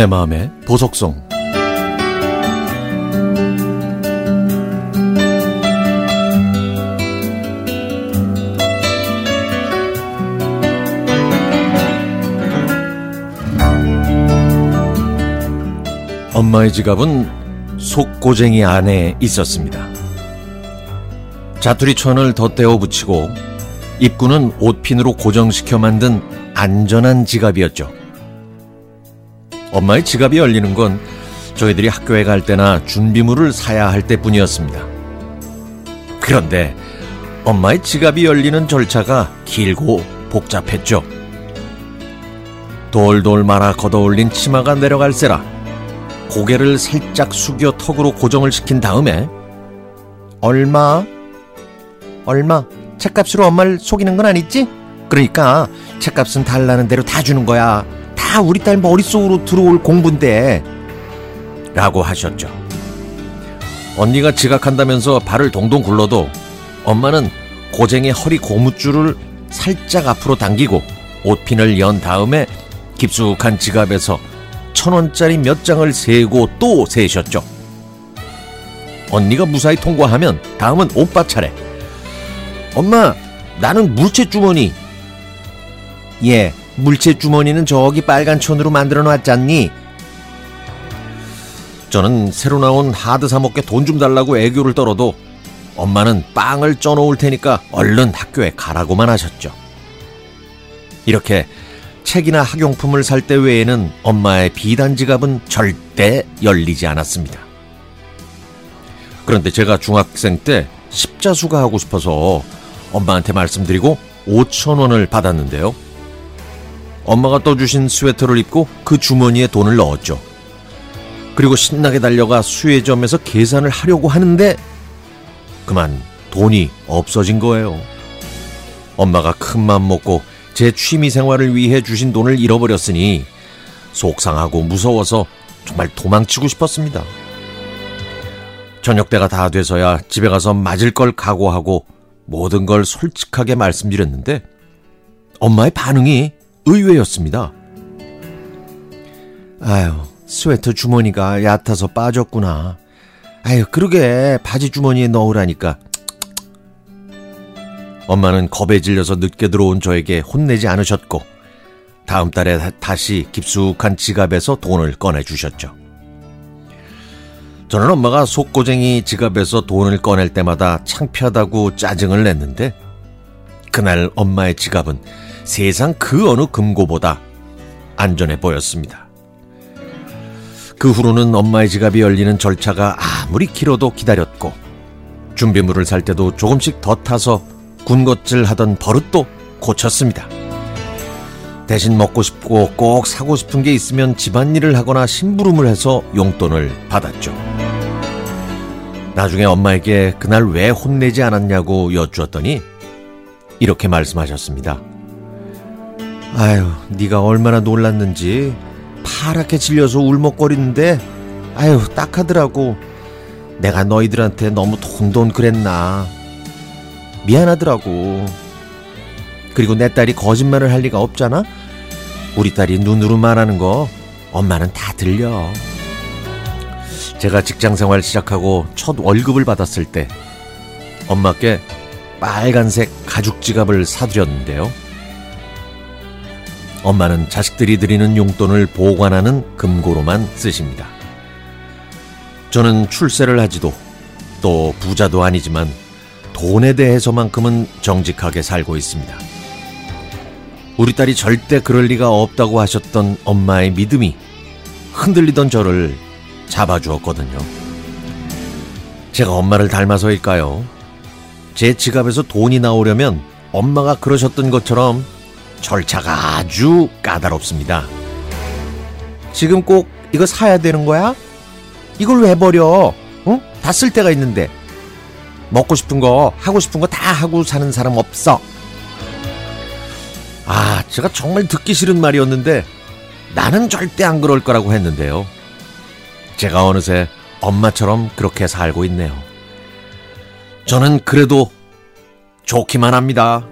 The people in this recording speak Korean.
내 마음의 보석성 엄마의 지갑은 속고쟁이 안에 있었습니다. 자투리천을 덧대어 붙이고 입구는 옷핀으로 고정시켜 만든 안전한 지갑이었죠. 엄마의 지갑이 열리는 건 저희들이 학교에 갈 때나 준비물을 사야 할 때뿐이었습니다. 그런데 엄마의 지갑이 열리는 절차가 길고 복잡했죠. 돌돌 말아 걷어올린 치마가 내려갈세라 고개를 살짝 숙여 턱으로 고정을 시킨 다음에 얼마? 얼마? 책값으로 엄마를 속이는 건 아니지? 그러니까 책값은 달라는 대로 다 주는 거야. 다 우리 딸 머릿속으로 들어올 공부인데. 라고 하셨죠. 언니가 지각한다면서 발을 동동 굴러도 엄마는 고쟁의 허리 고무줄을 살짝 앞으로 당기고 옷핀을 연 다음에 깊숙한 지갑에서 천 원짜리 몇 장을 세고 또 세셨죠. 언니가 무사히 통과하면 다음은 오빠 차례. 엄마, 나는 물체 주머니. 예, 물체 주머니는 저기 빨간 천으로 만들어 놨잖니. 저는 새로 나온 하드 사먹게 돈 좀 달라고 애교를 떨어도 엄마는 빵을 쪄놓을 테니까 얼른 학교에 가라고만 하셨죠. 이렇게 책이나 학용품을 살 때 외에는 엄마의 비단 지갑은 절대 열리지 않았습니다. 그런데 제가 중학생 때 십자수가 하고 싶어서 엄마한테 말씀드리고 5천 원을 받았는데요. 엄마가 떠주신 스웨터를 입고 그 주머니에 돈을 넣었죠. 그리고 신나게 달려가 수혜점에서 계산을 하려고 하는데 그만 돈이 없어진 거예요. 엄마가 큰 맘 먹고 제 취미 생활을 위해 주신 돈을 잃어버렸으니 속상하고 무서워서 정말 도망치고 싶었습니다. 저녁 때가 다 돼서야 집에 가서 맞을 걸 각오하고 모든 걸 솔직하게 말씀드렸는데 엄마의 반응이 의외였습니다. 아유, 스웨터 주머니가 얕아서 빠졌구나. 아유, 그러게 바지 주머니에 넣으라니까. 엄마는 겁에 질려서 늦게 들어온 저에게 혼내지 않으셨고 다음 달에 다시 깊숙한 지갑에서 돈을 꺼내 주셨죠. 저는 엄마가 속고쟁이 지갑에서 돈을 꺼낼 때마다 창피하다고 짜증을 냈는데 그날 엄마의 지갑은 세상 그 어느 금고보다 안전해 보였습니다. 그 후로는 엄마의 지갑이 열리는 절차가 아무리 길어도 기다렸고 준비물을 살 때도 조금씩 더 타서 군것질 하던 버릇도 고쳤습니다. 대신 먹고 싶고 꼭 사고 싶은 게 있으면 집안일을 하거나 심부름을 해서 용돈을 받았죠. 나중에 엄마에게 그날 왜 혼내지 않았냐고 여쭈었더니 이렇게 말씀하셨습니다. 아유, 네가 얼마나 놀랐는지 파랗게 질려서 울먹거리는데 아유, 딱하더라고. 내가 너희들한테 너무 돈돈 그랬나. 미안하더라고. 그리고 내 딸이 거짓말을 할 리가 없잖아? 우리 딸이 눈으로 말하는 거 엄마는 다 들려. 제가 직장 생활 시작하고 첫 월급을 받았을 때 엄마께 빨간색 가죽 지갑을 사드렸는데요. 엄마는 자식들이 드리는 용돈을 보관하는 금고로만 쓰십니다. 저는 출세를 하지도 또 부자도 아니지만 돈에 대해서만큼은 정직하게 살고 있습니다. 우리 딸이 절대 그럴 리가 없다고 하셨던 엄마의 믿음이 흔들리던 저를 잡아주었거든요. 제가 엄마를 닮아서일까요? 제 지갑에서 돈이 나오려면 엄마가 그러셨던 것처럼 절차가 아주 까다롭습니다. 지금 꼭 이거 사야 되는 거야? 이걸 왜 버려? 응? 다 쓸 때가 있는데. 먹고 싶은 거, 하고 싶은 거 다 하고 사는 사람 없어. 아, 제가 정말 듣기 싫은 말이었는데 나는 절대 안 그럴 거라고 했는데요. 제가 어느새 엄마처럼 그렇게 살고 있네요. 저는 그래도 좋기만 합니다.